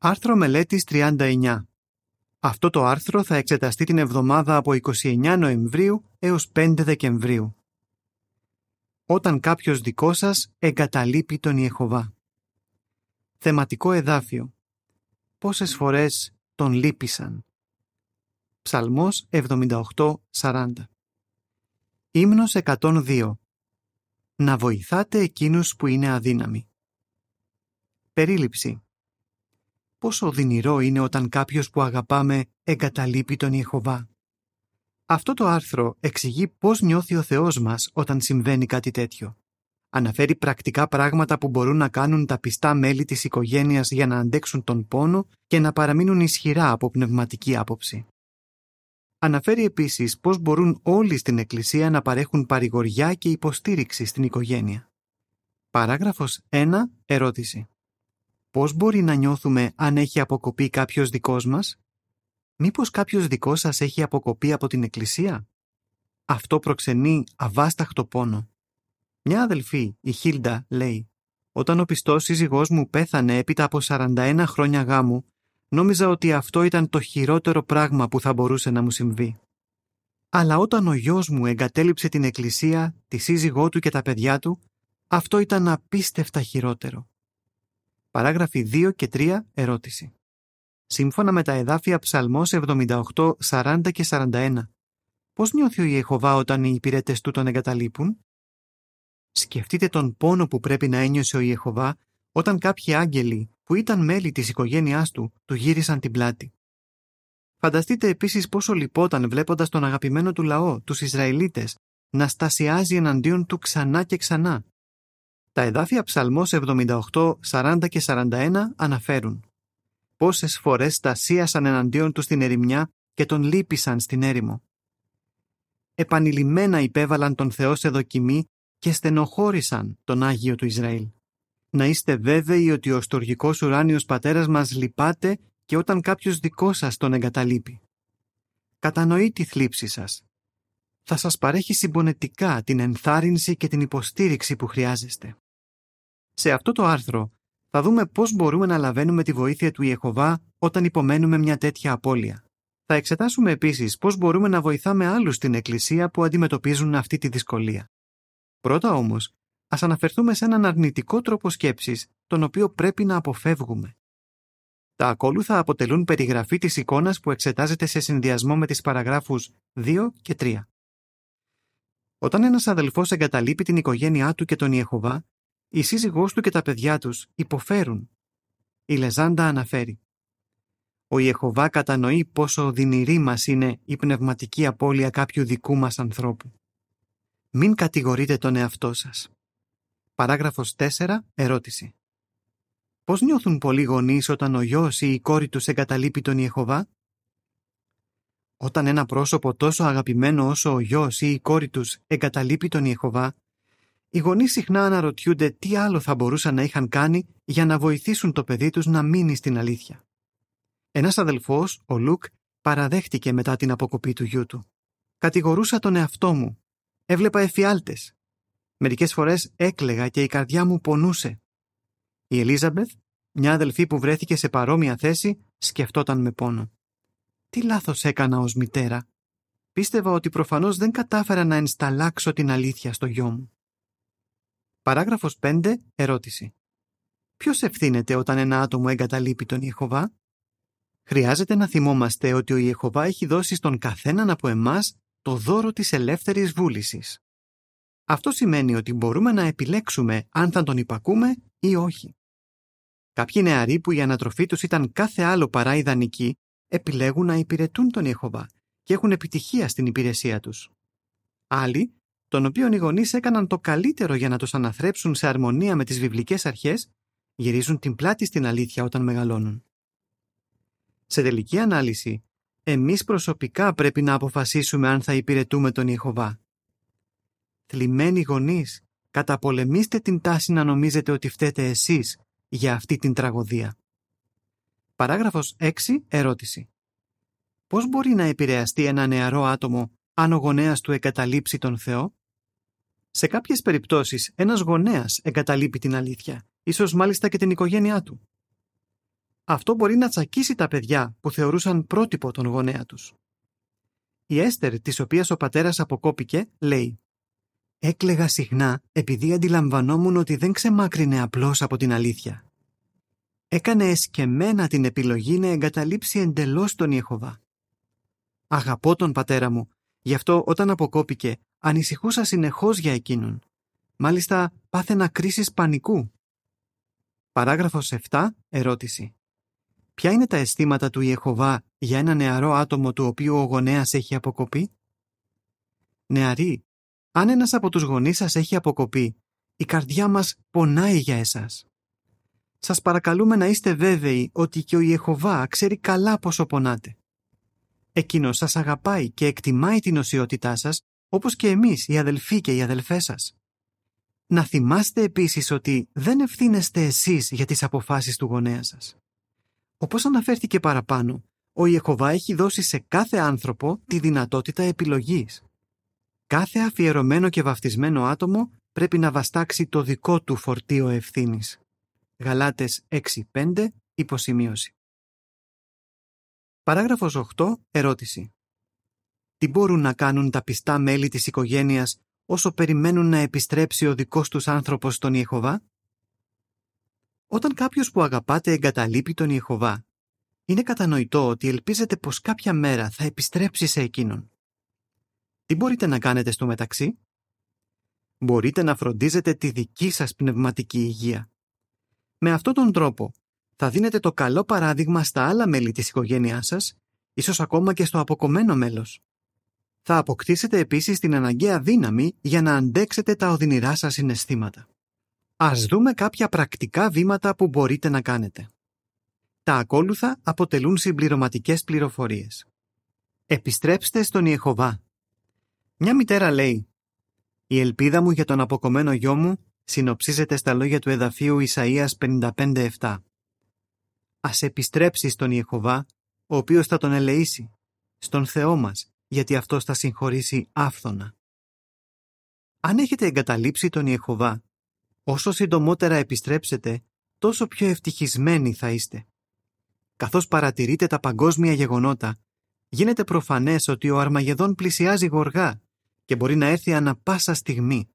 Άρθρο μελέτης 39. Αυτό το άρθρο θα εξεταστεί την εβδομάδα από 29 Νοεμβρίου έως 5 Δεκεμβρίου. Όταν κάποιος δικός σας εγκαταλείπει τον Ιεχωβά. Θεματικό εδάφιο. Πόσες φορές τον λύπησαν. Ψαλμός 78-40. Ύμνος 102. Να βοηθάτε εκείνους που είναι αδύναμοι. Περίληψη. Πόσο οδυνηρό είναι όταν κάποιος που αγαπάμε εγκαταλείπει τον Ιεχωβά. Αυτό το άρθρο εξηγεί πώς νιώθει ο Θεός μας όταν συμβαίνει κάτι τέτοιο. Αναφέρει πρακτικά πράγματα που μπορούν να κάνουν τα πιστά μέλη της οικογένειας για να αντέξουν τον πόνο και να παραμείνουν ισχυρά από πνευματική άποψη. Αναφέρει επίσης πώς μπορούν όλοι στην Εκκλησία να παρέχουν παρηγοριά και υποστήριξη στην οικογένεια. Παράγραφος 1. Ερώτηση. Πώς μπορεί να νιώθουμε αν έχει αποκοπεί κάποιος δικός μας; Μήπως κάποιος δικός σας έχει αποκοπεί από την Εκκλησία; Αυτό προξενεί αβάσταχτο πόνο. Μια αδελφή, η Χίλντα, λέει «Όταν ο πιστός σύζυγός μου πέθανε έπειτα από 41 χρόνια γάμου, νόμιζα ότι αυτό ήταν το χειρότερο πράγμα που θα μπορούσε να μου συμβεί. Αλλά όταν ο γιος μου εγκατέλειψε την εκκλησία, τη σύζυγό του και τα παιδιά του, αυτό ήταν απίστευτα χειρότερο. Παράγραφοι 2 και 3 ερώτηση. Σύμφωνα με τα εδάφια Ψαλμός 78, 40 και 41, πώς νιώθει ο Ιεχωβά όταν οι υπηρέτες του τον εγκαταλείπουν; Σκεφτείτε τον πόνο που πρέπει να ένιωσε ο Ιεχωβά όταν κάποιοι άγγελοι που ήταν μέλη της οικογένειάς του του γύρισαν την πλάτη. Φανταστείτε επίσης πόσο λυπόταν βλέποντας τον αγαπημένο του λαό, τους Ισραηλίτες, να στασιάζει εναντίον του ξανά και ξανά. Τα εδάφια Ψαλμός 78, 40 και 41 αναφέρουν πόσες φορές στασίασαν εναντίον τους στην ερημιά και τον λύπησαν στην έρημο. Επανειλημμένα υπέβαλαν τον Θεό σε δοκιμή και στενοχώρησαν τον Άγιο του Ισραήλ να είστε βέβαιοι ότι ο στοργικός ουράνιος πατέρας μας λυπάται και όταν κάποιος δικός σας τον εγκαταλείπει. Κατανοεί τη θλίψη σας. Θα σας παρέχει συμπονετικά την ενθάρρυνση και την υποστήριξη που χρειάζεστε. Σε αυτό το άρθρο θα δούμε πώς μπορούμε να λαβαίνουμε τη βοήθεια του Ιεχωβά όταν υπομένουμε μια τέτοια απώλεια. Θα εξετάσουμε επίσης πώς μπορούμε να βοηθάμε άλλους στην Εκκλησία που αντιμετωπίζουν αυτή τη δυσκολία. Πρώτα όμως, ας αναφερθούμε σε έναν αρνητικό τρόπο σκέψης, τον οποίο πρέπει να αποφεύγουμε. Τα ακόλουθα αποτελούν περιγραφή της εικόνας που εξετάζεται σε συνδυασμό με τις παραγράφους 2 και 3. Όταν ένας αδελφός εγκαταλείπει την οικογένειά του και τον Ιεχωβά, η σύζυγός του και τα παιδιά τους υποφέρουν. Η Λεζάντα αναφέρει «Ο Ιεχωβά κατανοεί πόσο οδυνηρή μας είναι η πνευματική απώλεια κάποιου δικού μας ανθρώπου. Μην κατηγορείτε τον εαυτό σας. Παράγραφος 4. Ερώτηση. Πώς νιώθουν πολλοί γονείς όταν ο γιος ή η κόρη τους εγκαταλείπει τον Ιεχωβά; Όταν ένα πρόσωπο τόσο αγαπημένο όσο ο γιος ή η κόρη τους εγκαταλείπει τον Ιεχωβά, οι γονείς συχνά αναρωτιούνται τι άλλο θα μπορούσαν να είχαν κάνει για να βοηθήσουν το παιδί τους να μείνει στην αλήθεια. Ένας αδελφός, ο Λουκ, παραδέχτηκε μετά την αποκοπή του γιού του. «Κατηγορούσα τον εαυτό μου. Έβλεπα εφιάλτες. Μερικές φορές έκλεγα και η καρδιά μου πονούσε. Η Ελίζαμπεθ, μια αδελφή που βρέθηκε σε παρόμοια θέση, σκεφτόταν με πόνο. Τι λάθος έκανα ως μητέρα; Πίστευα ότι προφανώς δεν κατάφερα να ενσταλλάξω την αλήθεια στο γιο μου. Παράγραφος 5. Ερώτηση. Ποιος ευθύνεται όταν ένα άτομο εγκαταλείπει τον Ιεχωβά; Χρειάζεται να θυμόμαστε ότι ο Ιεχωβά έχει δώσει στον καθέναν από εμάς το δώρο της ελεύθερης βούλησης. Αυτό σημαίνει ότι μπορούμε να επιλέξουμε αν θα τον υπακούμε ή όχι. Κάποιοι νεαροί που η ανατροφή τους ήταν κάθε άλλο παρά ιδανική, επιλέγουν να υπηρετούν τον Ιεχωβά και έχουν επιτυχία στην υπηρεσία τους. Άλλοι, των οποίων οι γονείς έκαναν το καλύτερο για να τους αναθρέψουν σε αρμονία με τις βιβλικές αρχές, γυρίζουν την πλάτη στην αλήθεια όταν μεγαλώνουν. Σε τελική ανάλυση, εμείς προσωπικά πρέπει να αποφασίσουμε αν θα υπηρετούμε τον Ιεχωβά θλιμμένοι γονείς, καταπολεμήστε την τάση να νομίζετε ότι φταίτε εσείς για αυτή την τραγωδία. Παράγραφος 6. Ερώτηση. Πώς μπορεί να επηρεαστεί ένα νεαρό άτομο αν ο γονέας του εγκαταλείψει τον Θεό; Σε κάποιες περιπτώσεις ένας γονέας εγκαταλείπει την αλήθεια, ίσως μάλιστα και την οικογένειά του. Αυτό μπορεί να τσακίσει τα παιδιά που θεωρούσαν πρότυπο τον γονέα τους. Η Έστερ, της οποίας ο πατέρας αποκόπηκε, λέει «Έκλεγα συχνά επειδή αντιλαμβανόμουν ότι δεν ξεμάκρυνε απλώς από την αλήθεια. Έκανε εσκεμένα την επιλογή να εγκαταλείψει εντελώς τον Ιεχωβά. Αγαπώ τον πατέρα μου, γι' αυτό όταν αποκόπηκε ανησυχούσα συνεχώς για εκείνον. Μάλιστα πάθαινα κρίσεις πανικού. Παράγραφος 7. Ερώτηση. Ποια είναι τα αισθήματα του Ιεχωβά για ένα νεαρό άτομο του οποίου ο γονέας έχει αποκοπεί; Νεαροί, αν ένας από τους γονείς σας έχει αποκοπεί, η καρδιά μας πονάει για εσάς. Σας παρακαλούμε να είστε βέβαιοι ότι και ο Ιεχωβά ξέρει καλά πόσο πονάτε. Εκείνος σας αγαπάει και εκτιμάει την οσιότητά σας, όπως και εμείς οι αδελφοί και οι αδελφές σας. Να θυμάστε επίσης ότι δεν ευθύνεστε εσείς για τις αποφάσεις του γονέα σας. Όπως αναφέρθηκε παραπάνω, ο Ιεχωβά έχει δώσει σε κάθε άνθρωπο τη δυνατότητα επιλογής. Κάθε αφιερωμένο και βαφτισμένο άτομο πρέπει να βαστάξει το δικό του φορτίο ευθύνης. Γαλάτες 6-5 υποσημείωση. Παράγραφος 8. Ερώτηση. Τι μπορούν να κάνουν τα πιστά μέλη της οικογένειας όσο περιμένουν να επιστρέψει ο δικός τους άνθρωπος στον Ιεχωβά; Όταν κάποιος που αγαπάτε εγκαταλείπει τον Ιεχωβά, είναι κατανοητό ότι ελπίζετε πως κάποια μέρα θα επιστρέψει σε εκείνον. Τι μπορείτε να κάνετε στο μεταξύ; Μπορείτε να φροντίζετε τη δική σας πνευματική υγεία. Με αυτόν τον τρόπο θα δίνετε το καλό παράδειγμα στα άλλα μέλη της οικογένειάς σας, ίσως ακόμα και στο αποκομμένο μέλος. Θα αποκτήσετε επίσης την αναγκαία δύναμη για να αντέξετε τα οδυνηρά σας συναισθήματα. Ας δούμε κάποια πρακτικά βήματα που μπορείτε να κάνετε. Τα ακόλουθα αποτελούν συμπληρωματικές πληροφορίες. Επιστρέψτε στον Ιεχωβά. Μια μητέρα λέει «Η ελπίδα μου για τον αποκομμένο γιο μου συνοψίζεται στα λόγια του εδαφίου Ισαΐας 55.7. Ας επιστρέψει στον Ιεχωβά, ο οποίος θα τον ελεήσει, στον Θεό μας, γιατί αυτός θα συγχωρήσει άφθονα. Αν έχετε εγκαταλείψει τον Ιεχωβά, όσο συντομότερα επιστρέψετε, τόσο πιο ευτυχισμένοι θα είστε. Καθώς παρατηρείτε τα παγκόσμια γεγονότα, γίνεται προφανές ότι ο Αρμαγεδόν πλησιάζει γοργά και μπορεί να έρθει ανα πάσα στιγμή.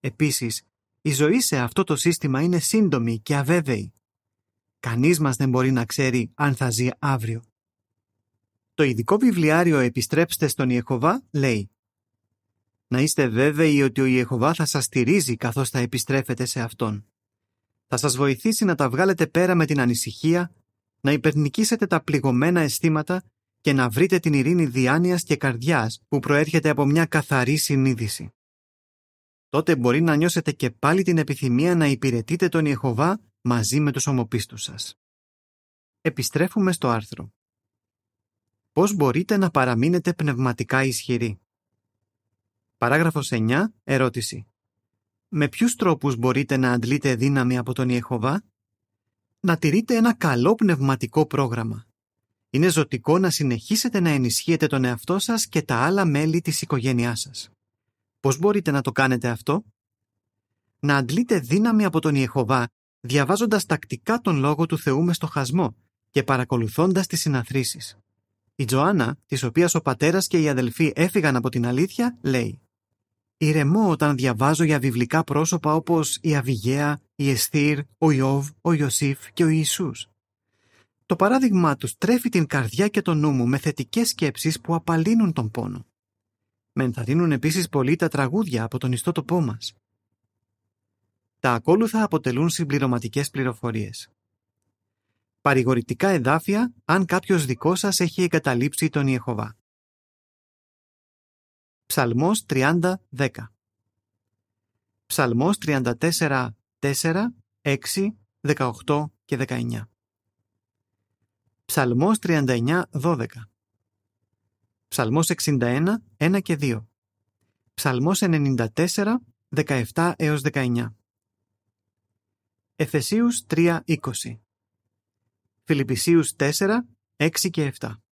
Επίσης, η ζωή σε αυτό το σύστημα είναι σύντομη και αβέβαιη. Κανείς μας δεν μπορεί να ξέρει αν θα ζει αύριο. Το ειδικό βιβλιάριο «Επιστρέψτε στον Ιεχωβά» λέει «Να είστε βέβαιοι ότι ο Ιεχωβά θα σας στηρίζει καθώς θα επιστρέφετε σε Αυτόν. Θα σας βοηθήσει να τα βγάλετε πέρα με την ανησυχία, να υπερνικήσετε τα πληγωμένα αισθήματα και να βρείτε την ειρήνη διάνοιας και καρδιάς που προέρχεται από μια καθαρή συνείδηση τότε μπορεί να νιώσετε και πάλι την επιθυμία να υπηρετείτε τον Ιεχωβά μαζί με τους ομοπίστους σας. Επιστρέφουμε στο άρθρο. Πώς μπορείτε να παραμείνετε πνευματικά ισχυροί; Παράγραφος 9. Ερώτηση. Με ποιους τρόπους μπορείτε να αντλείτε δύναμη από τον Ιεχωβά; Να τηρείτε ένα καλό πνευματικό πρόγραμμα. Είναι ζωτικό να συνεχίσετε να ενισχύετε τον εαυτό σας και τα άλλα μέλη της οικογένειάς σας. Πώς μπορείτε να το κάνετε αυτό; Να αντλείτε δύναμη από τον Ιεχωβά, διαβάζοντας τακτικά τον Λόγο του Θεού μες στοχασμό και παρακολουθώντας τις συναθρήσεις. Η Τζοάννα, της οποίας ο πατέρας και οι αδελφοί έφυγαν από την αλήθεια, λέει «Ηρεμώ όταν διαβάζω για βιβλικά πρόσωπα όπως η Αβιγαία, η Εστήρ, ο Ιώβ, ο Ιωσήφ και ο Ιησούς. Το παράδειγμά τους τρέφει την καρδιά και το νου μου με θετικές σκέψεις που απαλύνουν τον πόνο. Με ενθαρρύνουν επίσης πολύ τα τραγούδια από τον ιστότοπό μας. Τα ακόλουθα αποτελούν συμπληρωματικές πληροφορίες. Παρηγορητικά εδάφια αν κάποιος δικός σας έχει εγκαταλείψει τον Ιεχωβά. Ψαλμός 30-10 Ψαλμός 34-4, 6, 18 και 19 Ψαλμός 39-12 Ψαλμός 61, 1 και 2. Ψαλμός 94, 17 έως 19. Εφεσίους 3, 20. Φιλιππισίους 4, 6 και 7.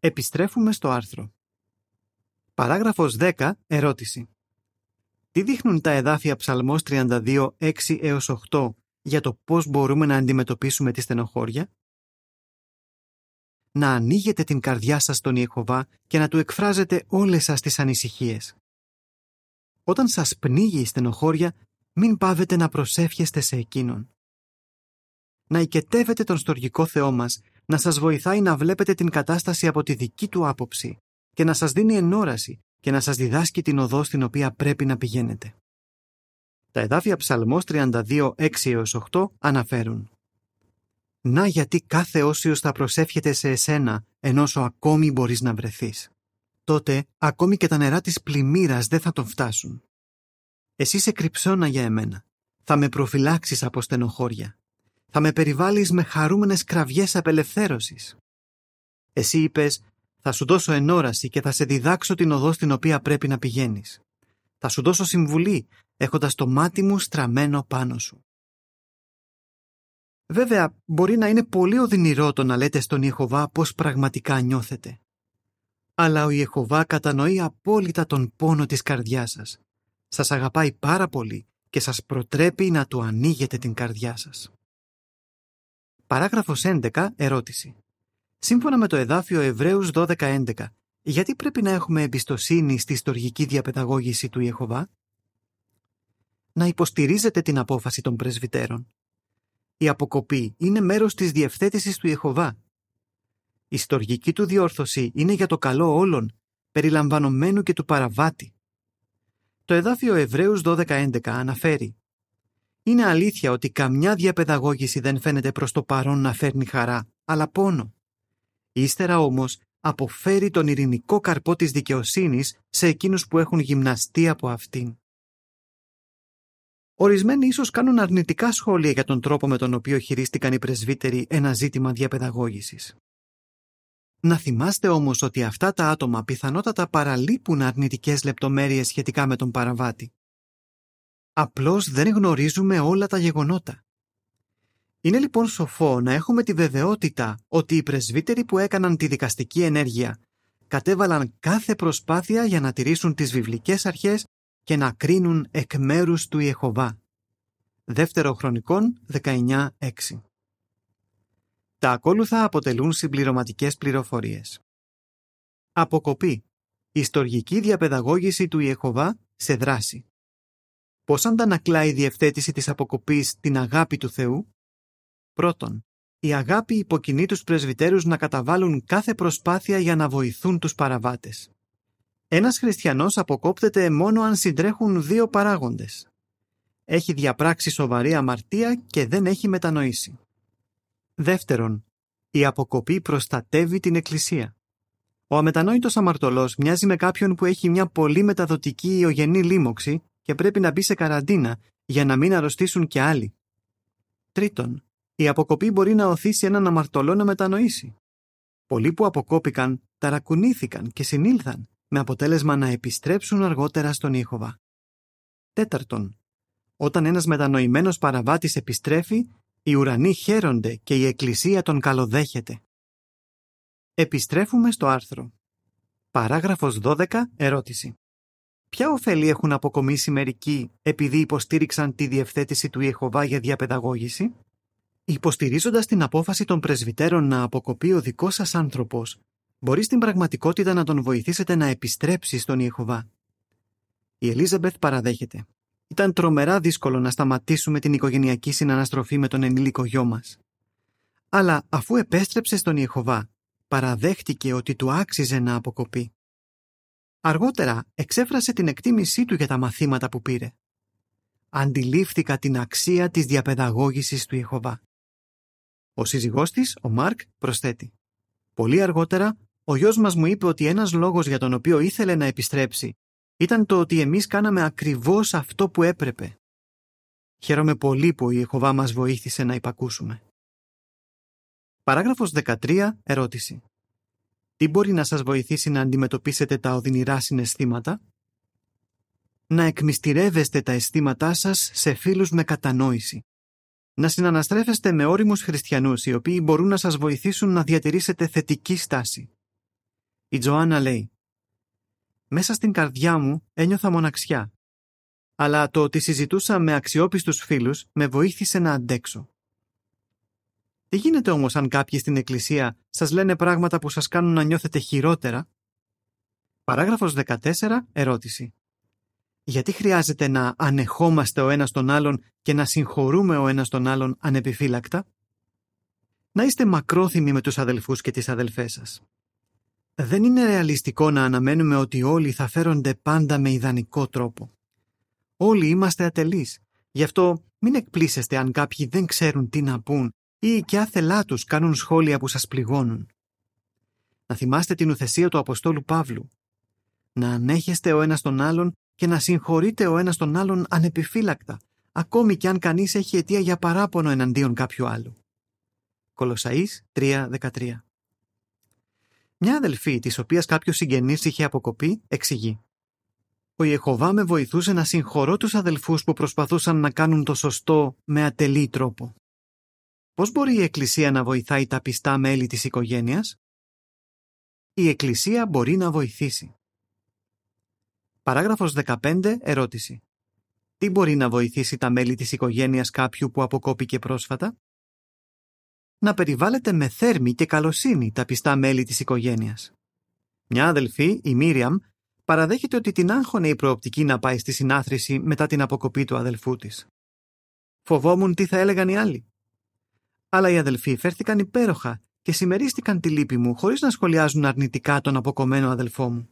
Επιστρέφουμε στο άρθρο. Παράγραφος 10. Ερώτηση. Τι δείχνουν τα εδάφια Ψαλμός 32, 6 έως 8 για το πώς μπορούμε να αντιμετωπίσουμε τη στενοχώρια; Να ανοίγετε την καρδιά σας στον Ιεχωβά και να του εκφράζετε όλες σας τις ανησυχίες. Όταν σας πνίγει η στενοχώρια, μην πάβετε να προσεύχεστε σε Εκείνον. Να οικετεύετε τον στοργικό Θεό μας, να σας βοηθάει να βλέπετε την κατάσταση από τη δική του άποψη και να σας δίνει ενόραση και να σας διδάσκει την οδό στην οποία πρέπει να πηγαίνετε. Τα εδάφια Ψαλμός 32, 6 8 αναφέρουν «Να γιατί κάθε όσιος θα προσεύχεται σε εσένα, ενώ σου ακόμη μπορείς να βρεθείς. Τότε, ακόμη και τα νερά της πλημμύρας δεν θα τον φτάσουν. Εσύ είσαι κρυψώνα για εμένα. Θα με προφυλάξεις από στενοχώρια. Θα με περιβάλλεις με χαρούμενες κραυγές απελευθέρωσης. Εσύ είπες, θα σου δώσω ενόραση και θα σε διδάξω την οδό στην οποία πρέπει να πηγαίνεις. Θα σου δώσω συμβουλή, έχοντας το μάτι μου στραμμένο πάνω σου. Βέβαια, μπορεί να είναι πολύ οδυνηρό το να λέτε στον Ιεχωβά πώς πραγματικά νιώθετε. Αλλά ο Ιεχωβά κατανοεί απόλυτα τον πόνο της καρδιάς σας. Σας αγαπάει πάρα πολύ και σας προτρέπει να του ανοίγετε την καρδιά σας. Παράγραφος 11. Ερώτηση. Σύμφωνα με το εδάφιο Εβραίους 12.11, γιατί πρέπει να έχουμε εμπιστοσύνη στη στοργική διαπαιδαγώγηση του Ιεχωβά; Να υποστηρίζετε την απόφαση των πρεσβυτέρων. Η αποκοπή είναι μέρος της διευθέτησης του Ιεχωβά. Η στοργική του διόρθωση είναι για το καλό όλων, περιλαμβανομένου και του παραβάτη. Το εδάφιο Εβραίους 12.11 αναφέρει «Είναι αλήθεια ότι καμιά διαπαιδαγώγηση δεν φαίνεται προς το παρόν να φέρνει χαρά, αλλά πόνο. Ύστερα όμως αποφέρει τον ειρηνικό καρπό της δικαιοσύνης σε εκείνους που έχουν γυμναστεί από αυτήν. Ορισμένοι ίσως κάνουν αρνητικά σχόλια για τον τρόπο με τον οποίο χειρίστηκαν οι πρεσβύτεροι ένα ζήτημα διαπαιδαγώγησης. Να θυμάστε όμως ότι αυτά τα άτομα πιθανότατα παραλείπουν αρνητικές λεπτομέρειες σχετικά με τον παραβάτη. Απλώς δεν γνωρίζουμε όλα τα γεγονότα. Είναι λοιπόν σοφό να έχουμε τη βεβαιότητα ότι οι πρεσβύτεροι που έκαναν τη δικαστική ενέργεια κατέβαλαν κάθε προσπάθεια για να τηρήσουν τις βιβλικές αρχές και να κρίνουν εκ μέρους του Ιεχωβά. Δεύτερο Χρονικών 19.6 Τα ακόλουθα αποτελούν συμπληρωματικές πληροφορίες. Αποκοπή. Ιστορική διαπαιδαγώγηση του Ιεχωβά σε δράση. Πώς αντανακλά η διευθέτηση της αποκοπής την αγάπη του Θεού; Πρώτον, η αγάπη υποκινεί τους πρεσβυτέρους να καταβάλουν κάθε προσπάθεια για να βοηθούν τους παραβάτες. Ένας χριστιανός αποκόπτεται μόνο αν συντρέχουν δύο παράγοντες. Έχει διαπράξει σοβαρή αμαρτία και δεν έχει μετανοήσει. Δεύτερον, η αποκοπή προστατεύει την Εκκλησία. Ο αμετανόητος αμαρτωλός μοιάζει με κάποιον που έχει μια πολύ μεταδοτική ιογενή λίμωξη και πρέπει να μπει σε καραντίνα για να μην αρρωστήσουν και άλλοι. Τρίτον, η αποκοπή μπορεί να οθήσει έναν αμαρτωλό να μετανοήσει. Πολλοί που αποκόπηκαν ταρακουνήθηκαν και συνήλθαν με αποτέλεσμα να επιστρέψουν αργότερα στον Ήχοβα. Τέταρτον, όταν ένας μετανοημένος παραβάτης επιστρέφει, οι ουρανοί χαίρονται και η Εκκλησία τον καλοδέχεται. Επιστρέφουμε στο άρθρο. Παράγραφος 12. Ερώτηση. Ποια ωφέλη έχουν αποκομίσει μερικοί επειδή υποστήριξαν τη διευθέτηση του Ιεχωβά για διαπαιδαγώγηση; Υποστηρίζοντας την απόφαση των πρεσβυτέρων να αποκοπεί ο δικός σας άνθρωπος, μπορεί στην πραγματικότητα να τον βοηθήσετε να επιστρέψει στον Ιεχωβά. Η Ελίζαμπεθ παραδέχεται. Ήταν τρομερά δύσκολο να σταματήσουμε την οικογενειακή συναναστροφή με τον ενήλικο γιο μας. Αλλά αφού επέστρεψε στον Ιεχωβά, παραδέχτηκε ότι του άξιζε να αποκοπεί. Αργότερα εξέφρασε την εκτίμησή του για τα μαθήματα που πήρε. Αντιλήφθηκα την αξία της διαπαιδαγώγησης του Ιεχωβά. Ο σύζυγός της, ο Μάρκ, προσθέτει. Πολύ αργότερα, ο γιος μας μου είπε ότι ένας λόγος για τον οποίο ήθελε να επιστρέψει ήταν το ότι εμείς κάναμε ακριβώς αυτό που έπρεπε. Χαίρομαι πολύ που η Ιεχωβά μας βοήθησε να υπακούσουμε. Παράγραφος 13. Ερώτηση. Τι μπορεί να σας βοηθήσει να αντιμετωπίσετε τα οδυνηρά συναισθήματα; Να εκμυστηρεύεστε τα αισθήματά σας σε φίλους με κατανόηση να συναναστρέφεστε με όριμους χριστιανούς οι οποίοι μπορούν να σας βοηθήσουν να διατηρήσετε θετική στάση. Η Τζοάννα λέει «Μέσα στην καρδιά μου ένιωθα μοναξιά. αλλά το ότι συζητούσα με αξιόπιστους φίλους με βοήθησε να αντέξω. Τι γίνεται όμως αν κάποιοι στην εκκλησία σας λένε πράγματα που σας κάνουν να νιώθετε χειρότερα; Παράγραφος 14. Ερώτηση. Γιατί χρειάζεται να ανεχόμαστε ο ένας τον άλλον και να συγχωρούμε ο ένας τον άλλον ανεπιφύλακτα; Να είστε μακρόθυμοι με τους αδελφούς και τις αδελφές σας. Δεν είναι ρεαλιστικό να αναμένουμε ότι όλοι θα φέρονται πάντα με ιδανικό τρόπο. Όλοι είμαστε ατελείς. Γι' αυτό μην εκπλήσεστε αν κάποιοι δεν ξέρουν τι να πούν ή και άθελά τους κάνουν σχόλια που σας πληγώνουν. Να θυμάστε την ουθεσία του Αποστόλου Παύλου. Να ανέχεστε ο ένας τον άλλον και να συγχωρείτε ο ένας τον άλλον ανεπιφύλακτα, ακόμη και αν κανείς έχει αιτία για παράπονο εναντίον κάποιου άλλου. Κολοσαΐς 3.13 Μια αδελφή, της οποίας κάποιος συγγενής είχε αποκοπεί, εξηγεί ο Ιεχωβά με βοηθούσε να συγχωρώ τους αδελφούς που προσπαθούσαν να κάνουν το σωστό με ατελή τρόπο. Πώς μπορεί η Εκκλησία να βοηθάει τα πιστά μέλη της οικογένειας; Η Εκκλησία μπορεί να βοηθήσει. Παράγραφος 15. Ερώτηση. Τι μπορεί να βοηθήσει τα μέλη της οικογένειας κάποιου που αποκόπηκε πρόσφατα; Να περιβάλλεται με θέρμη και καλοσύνη τα πιστά μέλη της οικογένειας. Μια αδελφή, η Μίριαμ, παραδέχεται ότι την άγχωνε η προοπτική να πάει στη συνάθρηση μετά την αποκοπή του αδελφού της. Φοβόμουν τι θα έλεγαν οι άλλοι. Αλλά οι αδελφοί φέρθηκαν υπέροχα και συμμερίστηκαν τη λύπη μου χωρίς να σχολιάζουν αρνητικά τον αποκομμένο αδελφό μου.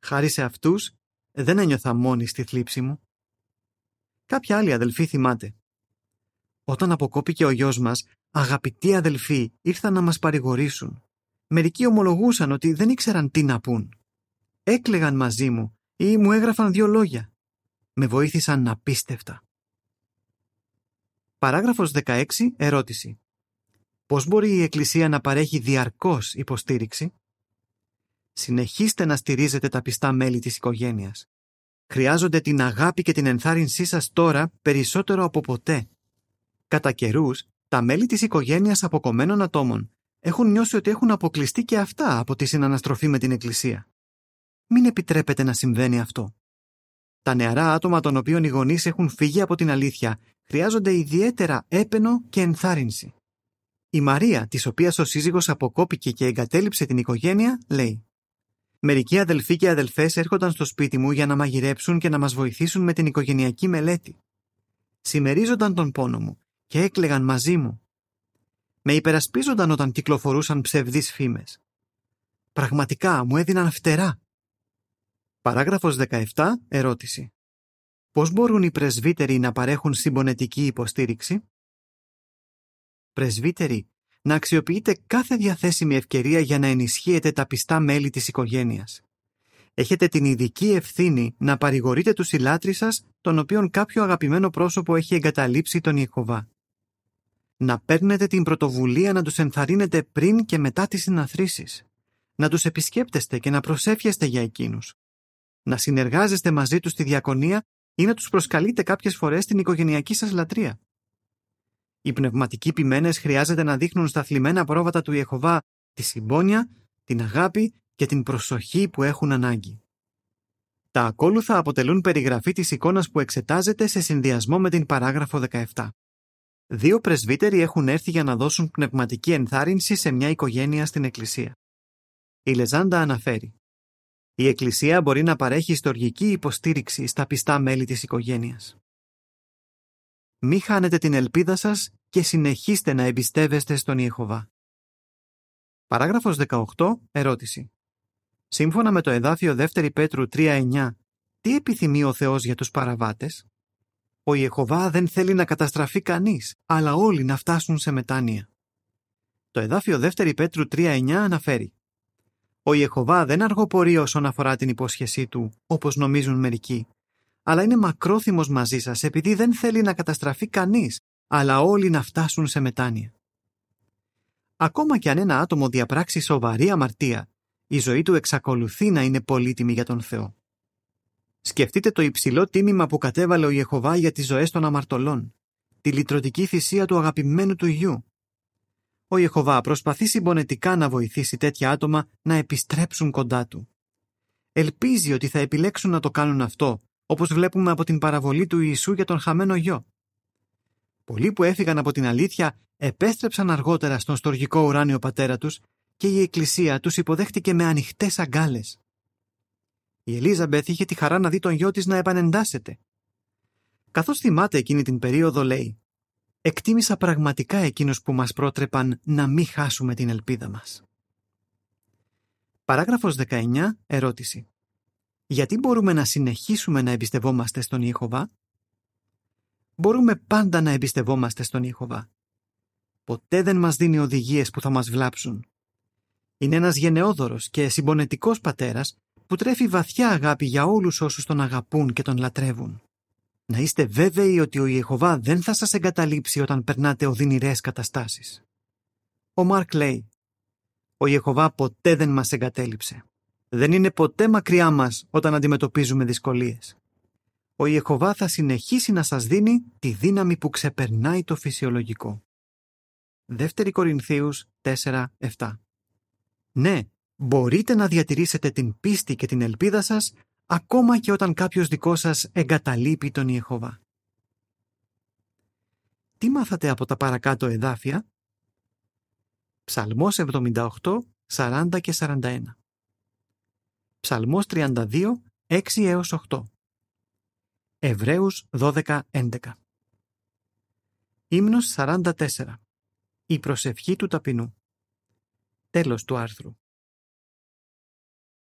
Χάρη σε αυτούς δεν ένιωθα μόνη στη θλίψη μου. Κάποια άλλη αδελφή θυμάται. Όταν αποκόπηκε ο γιος μας, αγαπητοί αδελφοί ήρθαν να μας παρηγορήσουν. Μερικοί ομολογούσαν ότι δεν ήξεραν τι να πούν έκλεγαν μαζί μου ή μου έγραφαν δύο λόγια. Με βοήθησαν απίστευτα. Παράγραφος 16. Ερώτηση. Πώς μπορεί η Εκκλησία να παρέχει διαρκώς υποστήριξη; Συνεχίστε να στηρίζετε τα πιστά μέλη της οικογένειας. Χρειάζονται την αγάπη και την ενθάρρυνσή σας τώρα περισσότερο από ποτέ. Κατά καιρούς, τα μέλη της οικογένειας αποκομμένων ατόμων έχουν νιώσει ότι έχουν αποκλειστεί και αυτά από τη συναναστροφή με την Εκκλησία. Μην επιτρέπετε να συμβαίνει αυτό. Τα νεαρά άτομα των οποίων οι γονείς έχουν φύγει από την αλήθεια χρειάζονται ιδιαίτερα έπαινο και ενθάρρυνση. Η Μαρία, της οποίας ο σύζυγος αποκόπηκε και εγκατέλειψε την οικογένεια, λέει: Μερικοί αδελφοί και αδελφές έρχονταν στο σπίτι μου για να μαγειρέψουν και να μας βοηθήσουν με την οικογενειακή μελέτη. Συμμερίζονταν τον πόνο μου και έκλεγαν μαζί μου. Με υπερασπίζονταν όταν κυκλοφορούσαν ψευδείς φήμες. Πραγματικά μου έδιναν φτερά Παράγραφος 17. Ερώτηση. Πώς μπορούν οι πρεσβύτεροι να παρέχουν συμπονετική υποστήριξη; Πρεσβύτεροι, να αξιοποιείτε κάθε διαθέσιμη ευκαιρία για να ενισχύετε τα πιστά μέλη της οικογένειας. Έχετε την ειδική ευθύνη να παρηγορείτε τους συλλάτρεις σας, τον οποίον κάποιο αγαπημένο πρόσωπο έχει εγκαταλείψει τον Ιεχωβά. Να παίρνετε την πρωτοβουλία να τους ενθαρρύνετε πριν και μετά τις συναθρήσεις. Να τους επισκέπτεστε και να προσεύχεστε για εκείνους να συνεργάζεστε μαζί τους στη διακονία ή να τους προσκαλείτε κάποιες φορές στην οικογενειακή σας λατρεία. Οι πνευματικοί ποιμένες χρειάζεται να δείχνουν στα θλιμμένα πρόβατα του Ιεχωβά τη συμπόνια, την αγάπη και την προσοχή που έχουν ανάγκη. Τα ακόλουθα αποτελούν περιγραφή της εικόνας που εξετάζεται σε συνδυασμό με την παράγραφο 17. Δύο πρεσβύτεροι έχουν έρθει για να δώσουν πνευματική ενθάρρυνση σε μια οικογένεια στην Εκκλησία. Η Λεζάντα αναφέρει η Εκκλησία μπορεί να παρέχει ιστορική υποστήριξη στα πιστά μέλη της οικογένειας. Μη χάνετε την ελπίδα σας και συνεχίστε να εμπιστεύεστε στον Ιεχωβά. Παράγραφος 18. Ερώτηση. Σύμφωνα με το εδάφιο 2 Πέτρου 3.9, τι επιθυμεί ο Θεός για τους παραβάτες; Ο Ιεχωβά δεν θέλει να καταστραφεί κανείς, αλλά όλοι να φτάσουν σε μετάνοια. Το εδάφιο 2 Πέτρου 3.9 αναφέρει ο Ιεχωβά δεν αργοπορεί όσον αφορά την υπόσχεσή του, όπως νομίζουν μερικοί, αλλά είναι μακρόθυμος μαζί σας επειδή δεν θέλει να καταστραφεί κανείς, αλλά όλοι να φτάσουν σε μετάνοια. Ακόμα και αν ένα άτομο διαπράξει σοβαρή αμαρτία, η ζωή του εξακολουθεί να είναι πολύτιμη για τον Θεό. Σκεφτείτε το υψηλό τίμημα που κατέβαλε ο Ιεχωβά για τις ζωές των αμαρτωλών, τη λυτρωτική θυσία του αγαπημένου του γιου, ο Ιεχωβά προσπαθεί συμπονετικά να βοηθήσει τέτοια άτομα να επιστρέψουν κοντά του. Ελπίζει ότι θα επιλέξουν να το κάνουν αυτό όπως βλέπουμε από την παραβολή του Ιησού για τον χαμένο γιο. Πολλοί που έφυγαν από την αλήθεια επέστρεψαν αργότερα στον στοργικό ουράνιο πατέρα τους και η Εκκλησία τους υποδέχτηκε με ανοιχτές αγκάλες. Η Ελίζαμπεθ είχε τη χαρά να δει τον γιο της να επανεντάσσεται. Καθώς θυμάται εκείνη την περίοδο λέει «Εκτίμησα πραγματικά εκείνους που μας πρότρεπαν να μην χάσουμε την ελπίδα μας». Παράγραφος 19. Ερώτηση. Γιατί μπορούμε να συνεχίσουμε να εμπιστευόμαστε στον Ιεχωβά; Μπορούμε πάντα να εμπιστευόμαστε στον Ιεχωβά. Ποτέ δεν μας δίνει οδηγίες που θα μας βλάψουν. Είναι ένας γενναιόδωρος και συμπονετικός πατέρας που τρέφει βαθιά αγάπη για όλους όσους τον αγαπούν και τον λατρεύουν. Να είστε βέβαιοι ότι ο Ιεχωβά δεν θα σας εγκαταλείψει όταν περνάτε οδυνηρές καταστάσεις. Ο Μάρκ λέει «Ο Ιεχωβά ποτέ δεν μας εγκατέλειψε. Δεν είναι ποτέ μακριά μας όταν αντιμετωπίζουμε δυσκολίες. Ο Ιεχωβά θα συνεχίσει να σας δίνει τη δύναμη που ξεπερνάει το φυσιολογικό. Δεύτερη Κορινθίους 4-7 Ναι, μπορείτε να διατηρήσετε την πίστη και την ελπίδα σας ακόμα και όταν κάποιος δικός σας εγκαταλείπει τον Ιεχωβά. Τι μάθατε από τα παρακάτω εδάφια; Ψαλμός 78, 40 και 41. Ψαλμός 32, 6 έως 8. Εβραίους 12, 11. Ύμνος 44. Η προσευχή του ταπεινού. Τέλος του άρθρου.